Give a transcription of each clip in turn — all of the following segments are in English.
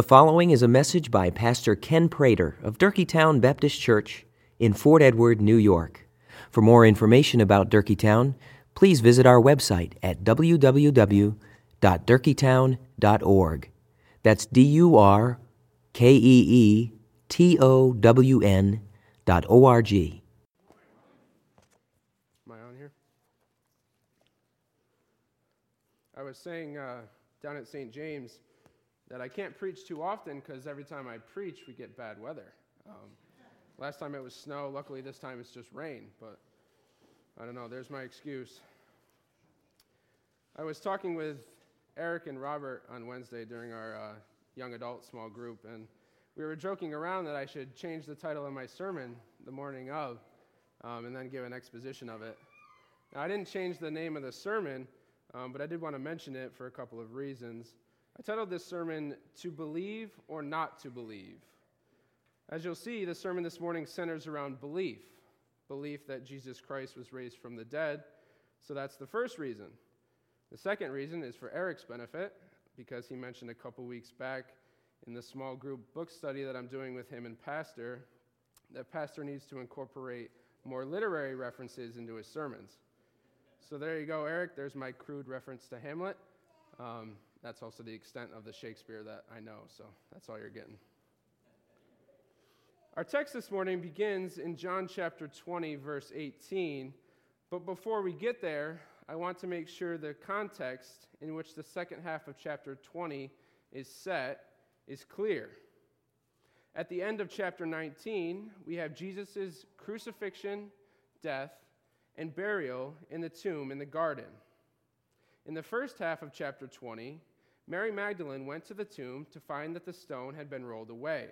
The following is a message by Pastor Ken Prater of Durkeetown Baptist Church in Fort Edward, New York. For more information about Durkeetown, please visit our website at www.durkeetown.org. That's D U R K E E T O W N dot O R G. Am I on here? I was saying uh, down at St. James that I can't preach too often because every time I preach, we get bad weather. Um, last time it was snow. Luckily, this time it's just rain, but I don't know. There's my excuse. I was talking with Eric and Robert on Wednesday during our uh, young adult small group, and we were joking around that I should change the title of my sermon the morning of um, and then give an exposition of it. Now, I didn't change the name of the sermon, um, but I did want to mention it for a couple of reasons. I titled this sermon, To Believe or Not to Believe. As you'll see, the sermon this morning centers around belief belief that Jesus Christ was raised from the dead. So that's the first reason. The second reason is for Eric's benefit, because he mentioned a couple weeks back in the small group book study that I'm doing with him and Pastor that Pastor needs to incorporate more literary references into his sermons. So there you go, Eric. There's my crude reference to Hamlet. Um, that's also the extent of the Shakespeare that I know, so that's all you're getting. Our text this morning begins in John chapter 20, verse 18. But before we get there, I want to make sure the context in which the second half of chapter 20 is set is clear. At the end of chapter 19, we have Jesus' crucifixion, death, and burial in the tomb in the garden. In the first half of chapter 20, Mary Magdalene went to the tomb to find that the stone had been rolled away.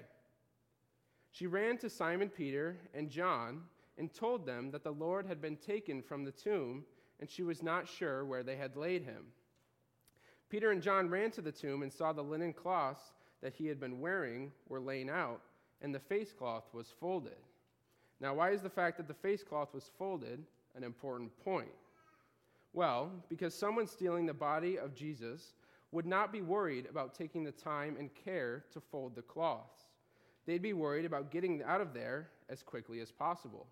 She ran to Simon Peter and John and told them that the Lord had been taken from the tomb and she was not sure where they had laid him. Peter and John ran to the tomb and saw the linen cloths that he had been wearing were laid out, and the face cloth was folded. Now, why is the fact that the face cloth was folded an important point? Well, because someone stealing the body of Jesus would not be worried about taking the time and care to fold the cloths. They'd be worried about getting out of there as quickly as possible.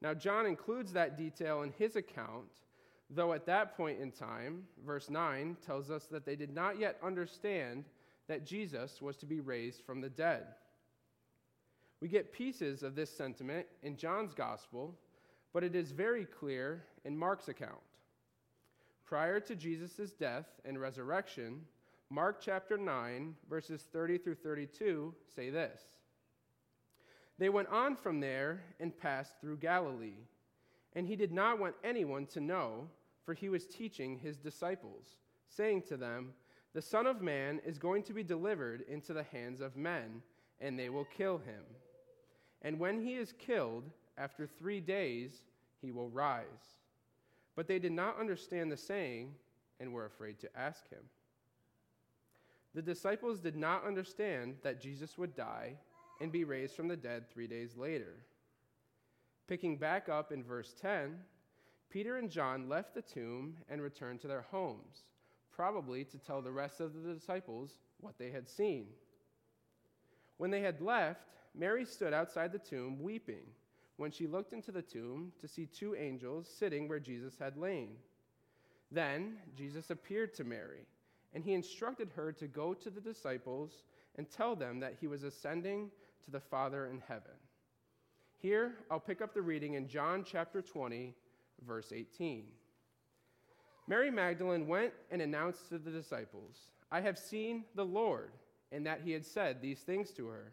Now, John includes that detail in his account, though at that point in time, verse 9 tells us that they did not yet understand that Jesus was to be raised from the dead. We get pieces of this sentiment in John's gospel, but it is very clear in Mark's account. Prior to Jesus' death and resurrection, Mark chapter 9, verses 30 through 32 say this They went on from there and passed through Galilee, and he did not want anyone to know, for he was teaching his disciples, saying to them, The Son of Man is going to be delivered into the hands of men, and they will kill him. And when he is killed, after three days, he will rise. But they did not understand the saying and were afraid to ask him. The disciples did not understand that Jesus would die and be raised from the dead three days later. Picking back up in verse 10, Peter and John left the tomb and returned to their homes, probably to tell the rest of the disciples what they had seen. When they had left, Mary stood outside the tomb weeping when she looked into the tomb to see two angels sitting where Jesus had lain. Then Jesus appeared to Mary, and he instructed her to go to the disciples and tell them that he was ascending to the Father in heaven. Here, I'll pick up the reading in John chapter 20, verse 18. Mary Magdalene went and announced to the disciples, I have seen the Lord, and that he had said these things to her.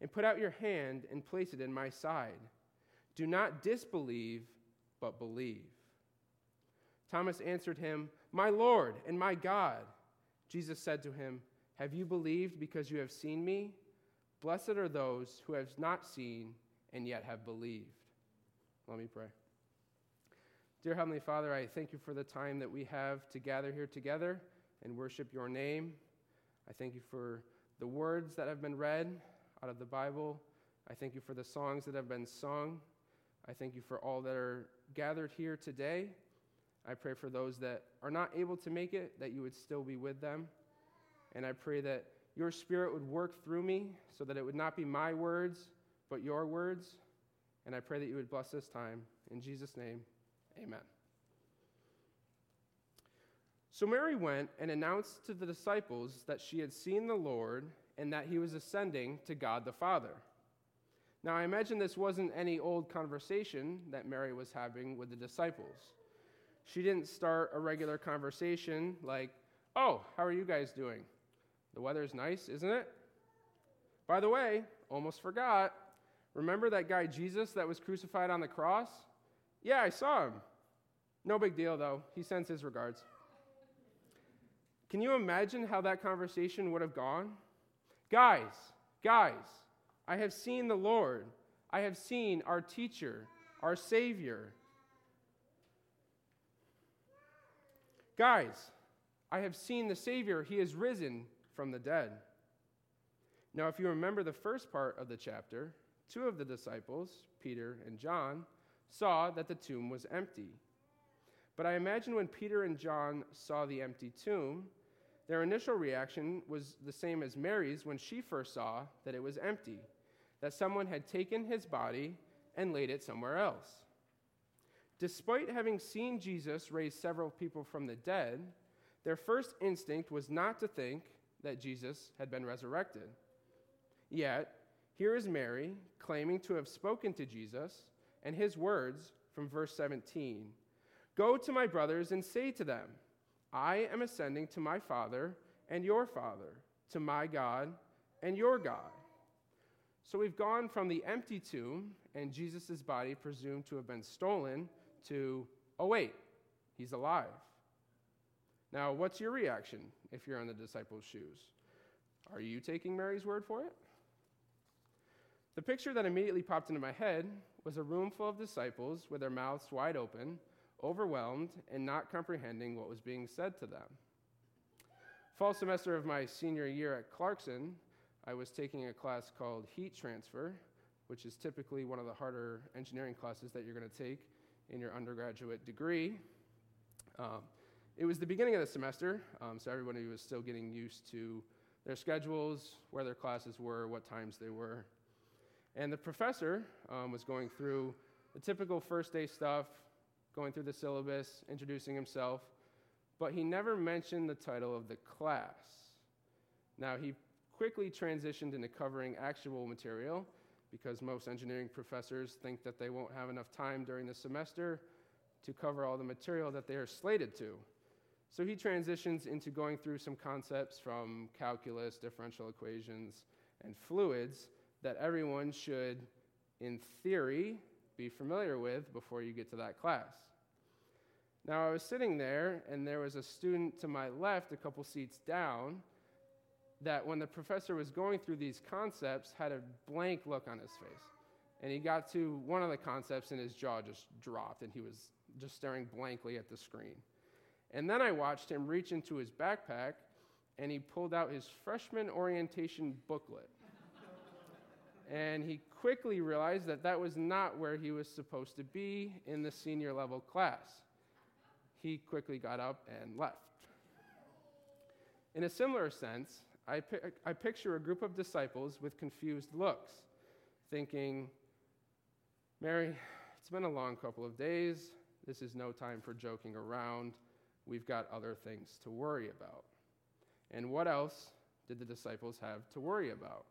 and put out your hand and place it in my side. Do not disbelieve, but believe. Thomas answered him, My Lord and my God. Jesus said to him, Have you believed because you have seen me? Blessed are those who have not seen and yet have believed. Let me pray. Dear Heavenly Father, I thank you for the time that we have to gather here together and worship your name. I thank you for the words that have been read out of the Bible. I thank you for the songs that have been sung. I thank you for all that are gathered here today. I pray for those that are not able to make it, that you would still be with them. And I pray that your spirit would work through me so that it would not be my words, but your words. And I pray that you would bless this time. In Jesus' name, amen. So Mary went and announced to the disciples that she had seen the Lord and that he was ascending to God the Father. Now, I imagine this wasn't any old conversation that Mary was having with the disciples. She didn't start a regular conversation like, Oh, how are you guys doing? The weather's nice, isn't it? By the way, almost forgot. Remember that guy Jesus that was crucified on the cross? Yeah, I saw him. No big deal, though. He sends his regards. Can you imagine how that conversation would have gone? Guys, guys, I have seen the Lord. I have seen our teacher, our Savior. Guys, I have seen the Savior. He is risen from the dead. Now, if you remember the first part of the chapter, two of the disciples, Peter and John, saw that the tomb was empty. But I imagine when Peter and John saw the empty tomb, their initial reaction was the same as Mary's when she first saw that it was empty, that someone had taken his body and laid it somewhere else. Despite having seen Jesus raise several people from the dead, their first instinct was not to think that Jesus had been resurrected. Yet, here is Mary claiming to have spoken to Jesus, and his words from verse 17 Go to my brothers and say to them, I am ascending to my Father and your Father, to my God and your God. So we've gone from the empty tomb and Jesus' body presumed to have been stolen to, oh, wait, he's alive. Now, what's your reaction if you're in the disciples' shoes? Are you taking Mary's word for it? The picture that immediately popped into my head was a room full of disciples with their mouths wide open, overwhelmed and not comprehending what was being said to them. Fall semester of my senior year at Clarkson, I was taking a class called Heat Transfer, which is typically one of the harder engineering classes that you're going to take in your undergraduate degree. Um, it was the beginning of the semester, um, so everybody was still getting used to their schedules, where their classes were, what times they were. And the professor um, was going through the typical first day stuff, going through the syllabus, introducing himself, but he never mentioned the title of the class. Now, he quickly transitioned into covering actual material because most engineering professors think that they won't have enough time during the semester to cover all the material that they are slated to. So he transitions into going through some concepts from calculus, differential equations, and fluids that everyone should, in theory, be familiar with before you get to that class. Now, I was sitting there, and there was a student to my left, a couple seats down, that when the professor was going through these concepts, had a blank look on his face. And he got to one of the concepts, and his jaw just dropped, and he was just staring blankly at the screen. And then I watched him reach into his backpack and he pulled out his freshman orientation booklet. and he quickly realized that that was not where he was supposed to be in the senior level class. He quickly got up and left. In a similar sense, I, I picture a group of disciples with confused looks, thinking, Mary, it's been a long couple of days. This is no time for joking around. We've got other things to worry about. And what else did the disciples have to worry about?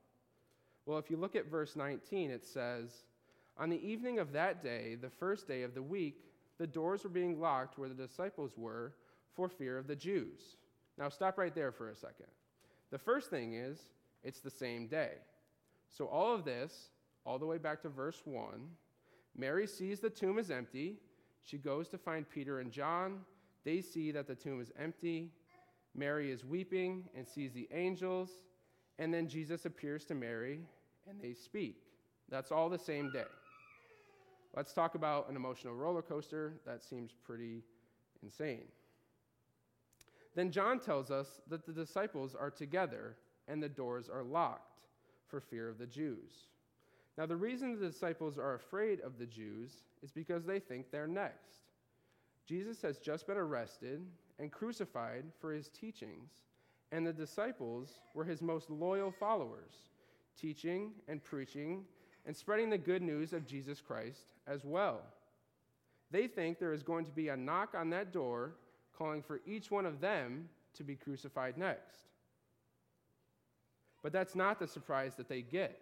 Well, if you look at verse 19, it says, On the evening of that day, the first day of the week, the doors were being locked where the disciples were for fear of the Jews. Now, stop right there for a second. The first thing is, it's the same day. So, all of this, all the way back to verse 1, Mary sees the tomb is empty. She goes to find Peter and John. They see that the tomb is empty. Mary is weeping and sees the angels. And then Jesus appears to Mary and they speak. That's all the same day. Let's talk about an emotional roller coaster. That seems pretty insane. Then John tells us that the disciples are together and the doors are locked for fear of the Jews. Now, the reason the disciples are afraid of the Jews is because they think they're next. Jesus has just been arrested and crucified for his teachings, and the disciples were his most loyal followers, teaching and preaching and spreading the good news of Jesus Christ as well. They think there is going to be a knock on that door calling for each one of them to be crucified next. But that's not the surprise that they get.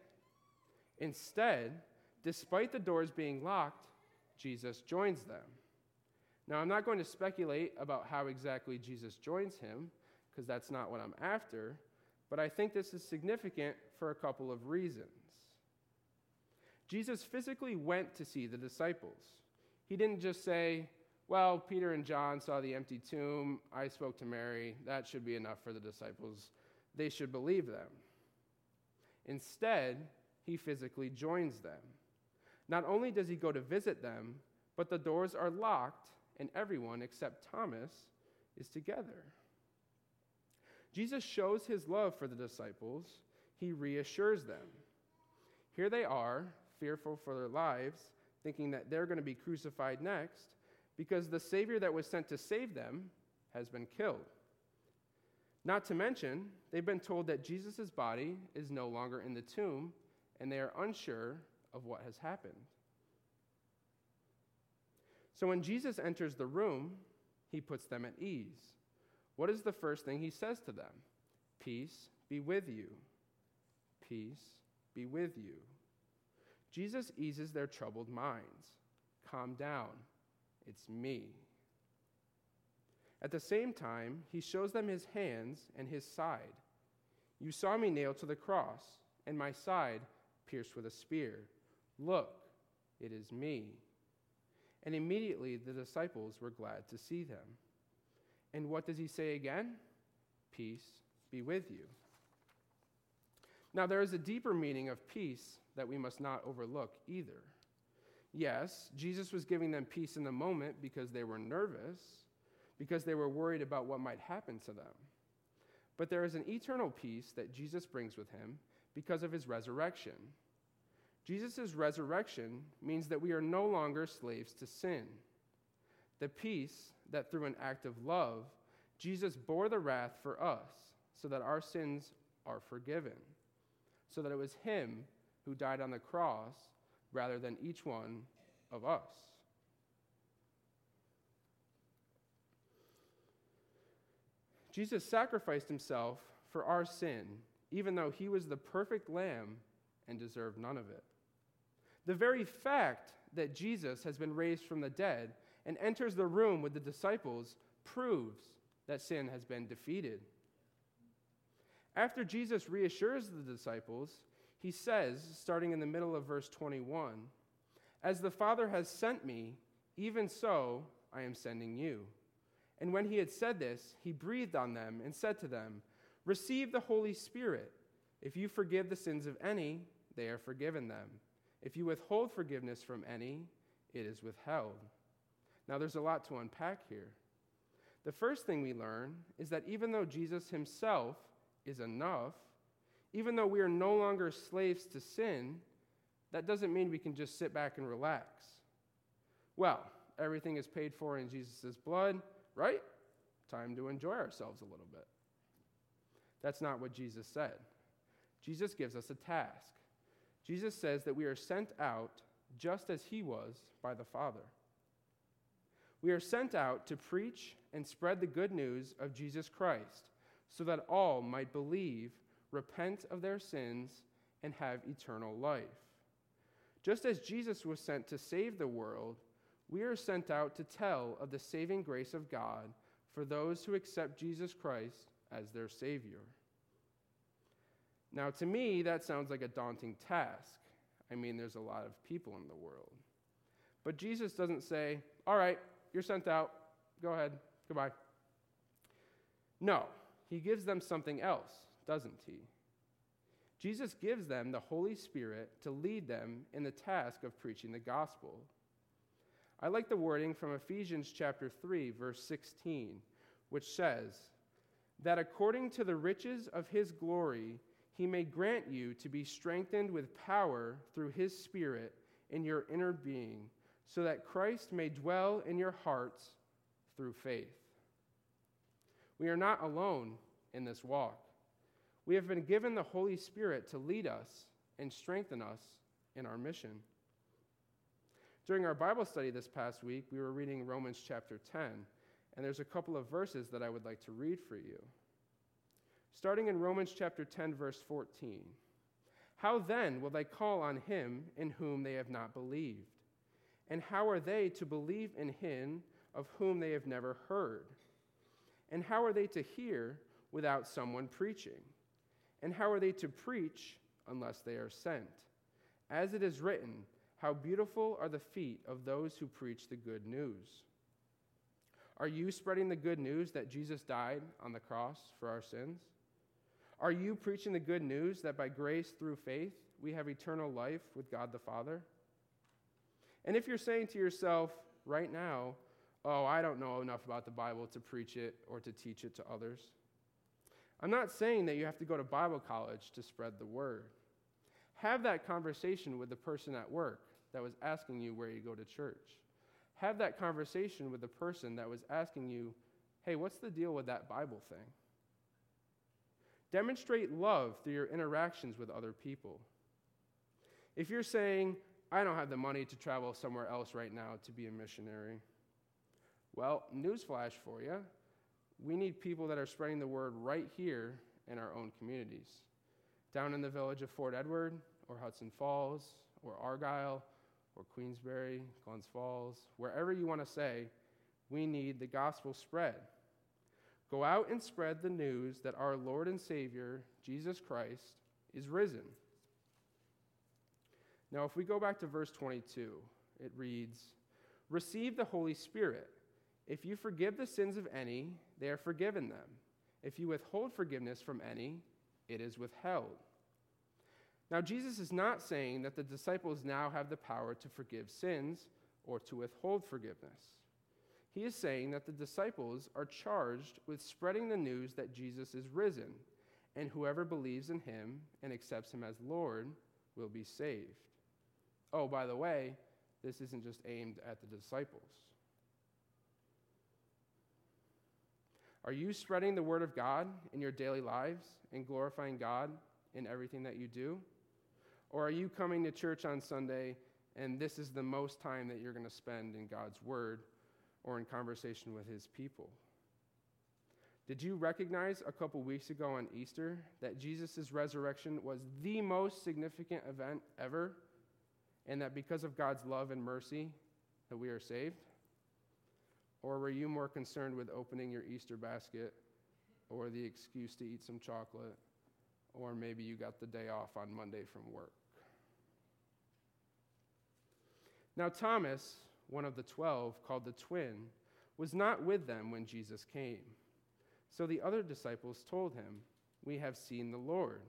Instead, despite the doors being locked, Jesus joins them. Now, I'm not going to speculate about how exactly Jesus joins him, because that's not what I'm after, but I think this is significant for a couple of reasons. Jesus physically went to see the disciples. He didn't just say, Well, Peter and John saw the empty tomb. I spoke to Mary. That should be enough for the disciples. They should believe them. Instead, he physically joins them. Not only does he go to visit them, but the doors are locked, and everyone except Thomas is together. Jesus shows his love for the disciples, he reassures them. Here they are, fearful for their lives, thinking that they're going to be crucified next, because the Savior that was sent to save them has been killed. Not to mention, they've been told that Jesus' body is no longer in the tomb, and they are unsure of what has happened. So when Jesus enters the room, he puts them at ease. What is the first thing he says to them? Peace be with you. Peace be with you. Jesus eases their troubled minds. Calm down. It's me. At the same time, he shows them his hands and his side. You saw me nailed to the cross, and my side pierced with a spear. Look, it is me. And immediately the disciples were glad to see them. And what does he say again? Peace be with you. Now, there is a deeper meaning of peace that we must not overlook either. Yes, Jesus was giving them peace in the moment because they were nervous, because they were worried about what might happen to them. But there is an eternal peace that Jesus brings with him because of his resurrection. Jesus' resurrection means that we are no longer slaves to sin. The peace that through an act of love, Jesus bore the wrath for us so that our sins are forgiven, so that it was him who died on the cross rather than each one of us. Jesus sacrificed himself for our sin even though he was the perfect lamb and deserved none of it. The very fact that Jesus has been raised from the dead and enters the room with the disciples proves that sin has been defeated. After Jesus reassures the disciples, he says, starting in the middle of verse 21, As the Father has sent me, even so I am sending you. And when he had said this, he breathed on them and said to them, Receive the Holy Spirit. If you forgive the sins of any, they are forgiven them. If you withhold forgiveness from any, it is withheld. Now, there's a lot to unpack here. The first thing we learn is that even though Jesus himself is enough, even though we are no longer slaves to sin, that doesn't mean we can just sit back and relax. Well, everything is paid for in Jesus' blood, right? Time to enjoy ourselves a little bit. That's not what Jesus said. Jesus gives us a task. Jesus says that we are sent out just as he was by the Father. We are sent out to preach and spread the good news of Jesus Christ so that all might believe, repent of their sins, and have eternal life. Just as Jesus was sent to save the world, we are sent out to tell of the saving grace of God for those who accept Jesus Christ as their Savior. Now, to me, that sounds like a daunting task. I mean, there's a lot of people in the world. But Jesus doesn't say, All right, you're sent out. Go ahead. Goodbye. No, he gives them something else, doesn't he? Jesus gives them the Holy Spirit to lead them in the task of preaching the gospel. I like the wording from Ephesians chapter 3 verse 16, which says, "That according to the riches of his glory he may grant you to be strengthened with power through his Spirit in your inner being, so that Christ may dwell in your hearts through faith. We are not alone in this walk. We have been given the Holy Spirit to lead us and strengthen us in our mission. During our Bible study this past week, we were reading Romans chapter 10, and there's a couple of verses that I would like to read for you. Starting in Romans chapter 10, verse 14. How then will they call on him in whom they have not believed? And how are they to believe in him of whom they have never heard? And how are they to hear without someone preaching? And how are they to preach unless they are sent? As it is written, How beautiful are the feet of those who preach the good news. Are you spreading the good news that Jesus died on the cross for our sins? Are you preaching the good news that by grace through faith we have eternal life with God the Father? And if you're saying to yourself right now, oh, I don't know enough about the Bible to preach it or to teach it to others, I'm not saying that you have to go to Bible college to spread the word. Have that conversation with the person at work that was asking you where you go to church. Have that conversation with the person that was asking you, hey, what's the deal with that Bible thing? Demonstrate love through your interactions with other people. If you're saying, I don't have the money to travel somewhere else right now to be a missionary, well, newsflash for you. We need people that are spreading the word right here in our own communities. Down in the village of Fort Edward, or Hudson Falls, or Argyle, or Queensbury, Glens Falls, wherever you want to say, we need the gospel spread. Go out and spread the news that our Lord and Savior, Jesus Christ, is risen. Now, if we go back to verse 22, it reads Receive the Holy Spirit. If you forgive the sins of any, they are forgiven them. If you withhold forgiveness from any, it is withheld. Now, Jesus is not saying that the disciples now have the power to forgive sins or to withhold forgiveness. He is saying that the disciples are charged with spreading the news that Jesus is risen, and whoever believes in him and accepts him as Lord will be saved. Oh, by the way, this isn't just aimed at the disciples. Are you spreading the word of God in your daily lives and glorifying God in everything that you do? Or are you coming to church on Sunday and this is the most time that you're going to spend in God's word or in conversation with his people. Did you recognize a couple weeks ago on Easter that Jesus' resurrection was the most significant event ever, and that because of God's love and mercy, that we are saved? Or were you more concerned with opening your Easter basket, or the excuse to eat some chocolate, or maybe you got the day off on Monday from work? Now, Thomas, one of the twelve, called the twin, was not with them when Jesus came. So the other disciples told him, We have seen the Lord.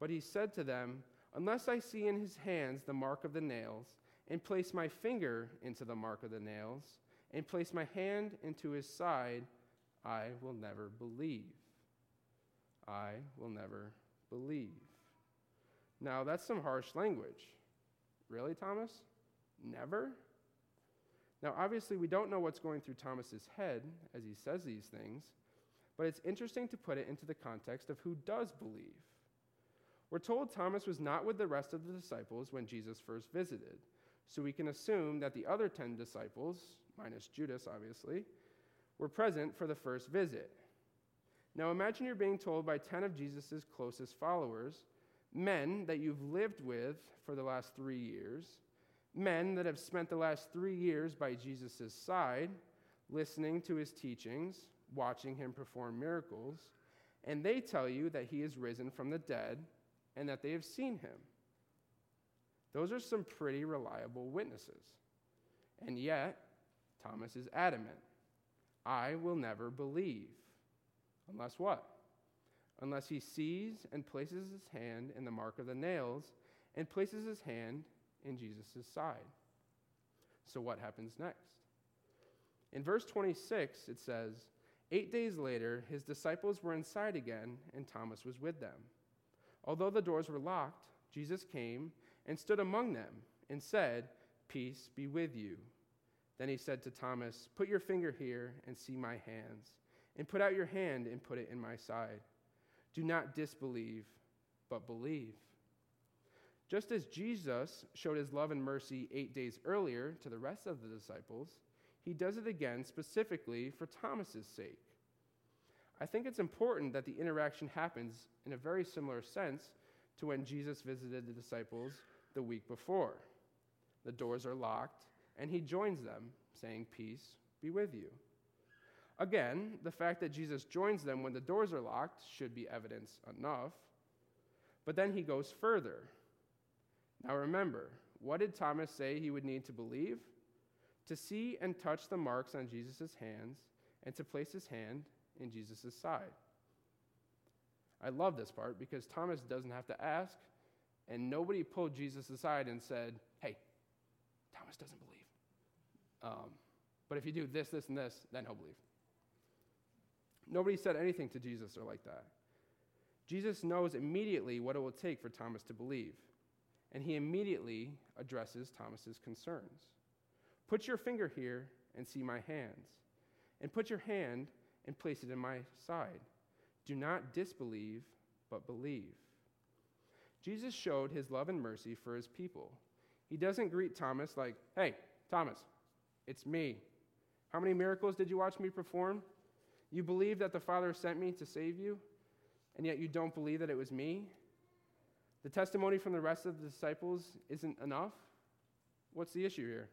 But he said to them, Unless I see in his hands the mark of the nails, and place my finger into the mark of the nails, and place my hand into his side, I will never believe. I will never believe. Now, that's some harsh language. Really, Thomas? Never? Now, obviously, we don't know what's going through Thomas's head as he says these things, but it's interesting to put it into the context of who does believe. We're told Thomas was not with the rest of the disciples when Jesus first visited, so we can assume that the other 10 disciples, minus Judas obviously, were present for the first visit. Now imagine you're being told by 10 of Jesus' closest followers, men that you've lived with for the last three years, men that have spent the last three years by Jesus' side, listening to his teachings, watching him perform miracles, and they tell you that he is risen from the dead and that they have seen him. Those are some pretty reliable witnesses. And yet, Thomas is adamant I will never believe. Unless what? Unless he sees and places his hand in the mark of the nails and places his hand in Jesus' side. So, what happens next? In verse 26, it says, Eight days later, his disciples were inside again, and Thomas was with them. Although the doors were locked, Jesus came and stood among them and said, Peace be with you. Then he said to Thomas, Put your finger here and see my hands, and put out your hand and put it in my side. Do not disbelieve, but believe. Just as Jesus showed his love and mercy eight days earlier to the rest of the disciples, he does it again specifically for Thomas's sake. I think it's important that the interaction happens in a very similar sense to when Jesus visited the disciples the week before. The doors are locked, and he joins them, saying, Peace be with you. Again, the fact that Jesus joins them when the doors are locked should be evidence enough. But then he goes further. Now remember, what did Thomas say he would need to believe? To see and touch the marks on Jesus' hands and to place his hand in Jesus' side. I love this part because Thomas doesn't have to ask, and nobody pulled Jesus aside and said, Hey, Thomas doesn't believe. Um, but if you do this, this, and this, then he'll believe. Nobody said anything to Jesus or like that. Jesus knows immediately what it will take for Thomas to believe, and he immediately addresses Thomas's concerns. Put your finger here and see my hands, and put your hand and place it in my side. Do not disbelieve, but believe. Jesus showed his love and mercy for his people. He doesn't greet Thomas like, hey, Thomas, it's me. How many miracles did you watch me perform? You believe that the Father sent me to save you, and yet you don't believe that it was me? The testimony from the rest of the disciples isn't enough? What's the issue here?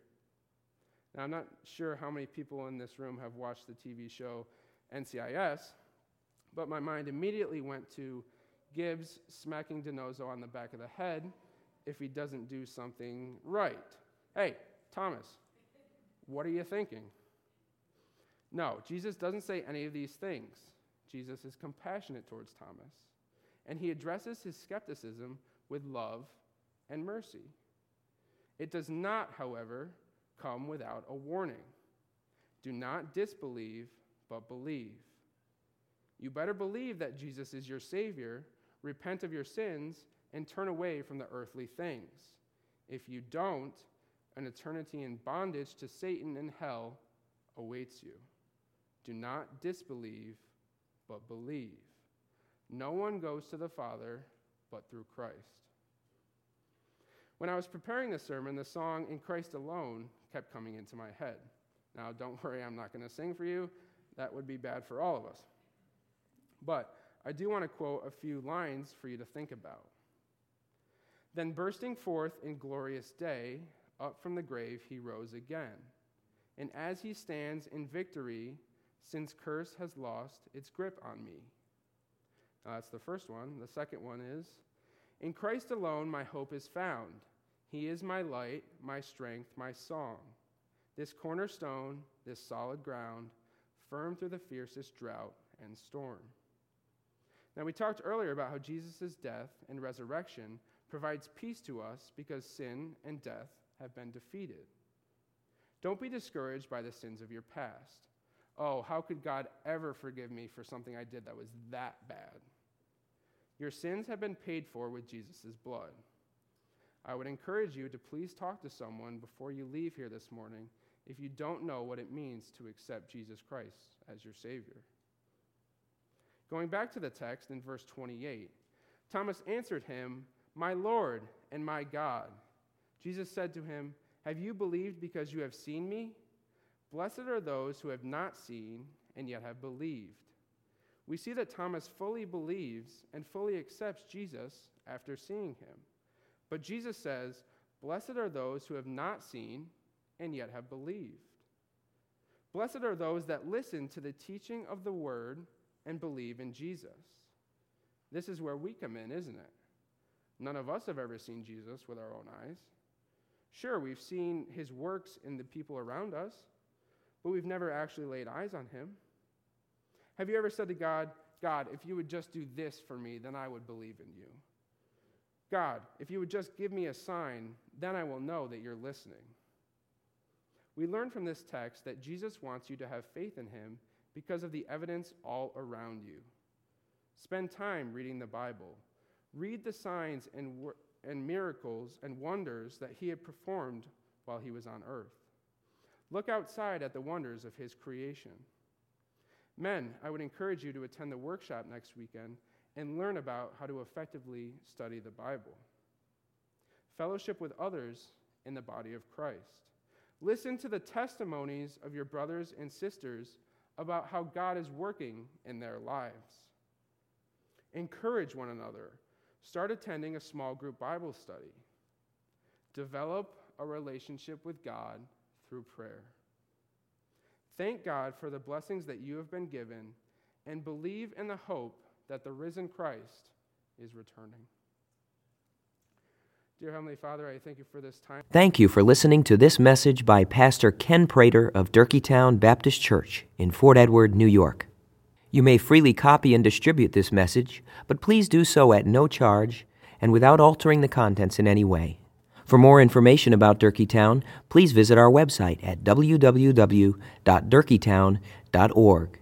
Now, I'm not sure how many people in this room have watched the TV show NCIS, but my mind immediately went to Gibbs smacking DiNozzo on the back of the head if he doesn't do something right. Hey, Thomas, what are you thinking? No, Jesus doesn't say any of these things. Jesus is compassionate towards Thomas, and he addresses his skepticism with love and mercy. It does not, however, come without a warning. Do not disbelieve, but believe. You better believe that Jesus is your Savior, repent of your sins, and turn away from the earthly things. If you don't, an eternity in bondage to Satan and hell awaits you. Do not disbelieve, but believe. No one goes to the Father but through Christ. When I was preparing this sermon, the song In Christ Alone kept coming into my head. Now, don't worry, I'm not going to sing for you. That would be bad for all of us. But I do want to quote a few lines for you to think about. Then, bursting forth in glorious day, up from the grave he rose again. And as he stands in victory, sin's curse has lost its grip on me. Now, that's the first one. The second one is In Christ alone my hope is found. He is my light, my strength, my song. This cornerstone, this solid ground, firm through the fiercest drought and storm. Now, we talked earlier about how Jesus' death and resurrection provides peace to us because sin and death have been defeated. Don't be discouraged by the sins of your past. oh, how could God ever forgive me for something I did that was that bad? Your sins have been paid for with Jesus' blood. I would encourage you to please talk to someone before you leave here this morning if you don't know what it means to accept Jesus Christ as your Savior. Going back to the text in verse 28, Thomas answered him, My Lord and my God. Jesus said to him, Have you believed because you have seen me? Blessed are those who have not seen and yet have believed. We see that Thomas fully believes and fully accepts Jesus after seeing him. But Jesus says, Blessed are those who have not seen and yet have believed. Blessed are those that listen to the teaching of the word and believe in Jesus. This is where we come in, isn't it? None of us have ever seen Jesus with our own eyes. Sure, we've seen his works in the people around us, but we've never actually laid eyes on him. Have you ever said to God, God, if you would just do this for me, then I would believe in you? God, if you would just give me a sign, then I will know that you're listening. We learn from this text that Jesus wants you to have faith in him because of the evidence all around you. Spend time reading the Bible. Read the signs and, and miracles and wonders that he had performed while he was on earth. Look outside at the wonders of his creation. Men, I would encourage you to attend the workshop next weekend and learn about how to effectively study the Bible. Fellowship with others in the body of Christ. Listen to the testimonies of your brothers and sisters about how God is working in their lives. Encourage one another. Start attending a small group Bible study. Develop a relationship with God through prayer. Thank God for the blessings that you have been given and believe in the hope that the risen Christ is returning. Dear Heavenly Father, I thank you for this time. Thank you for listening to this message by Pastor Ken Prater of Durkeetown Baptist Church in Fort Edward, New York. You may freely copy and distribute this message, but please do so at no charge and without altering the contents in any way. For more information about Durkeetown, please visit our website at www.durkeetown.org.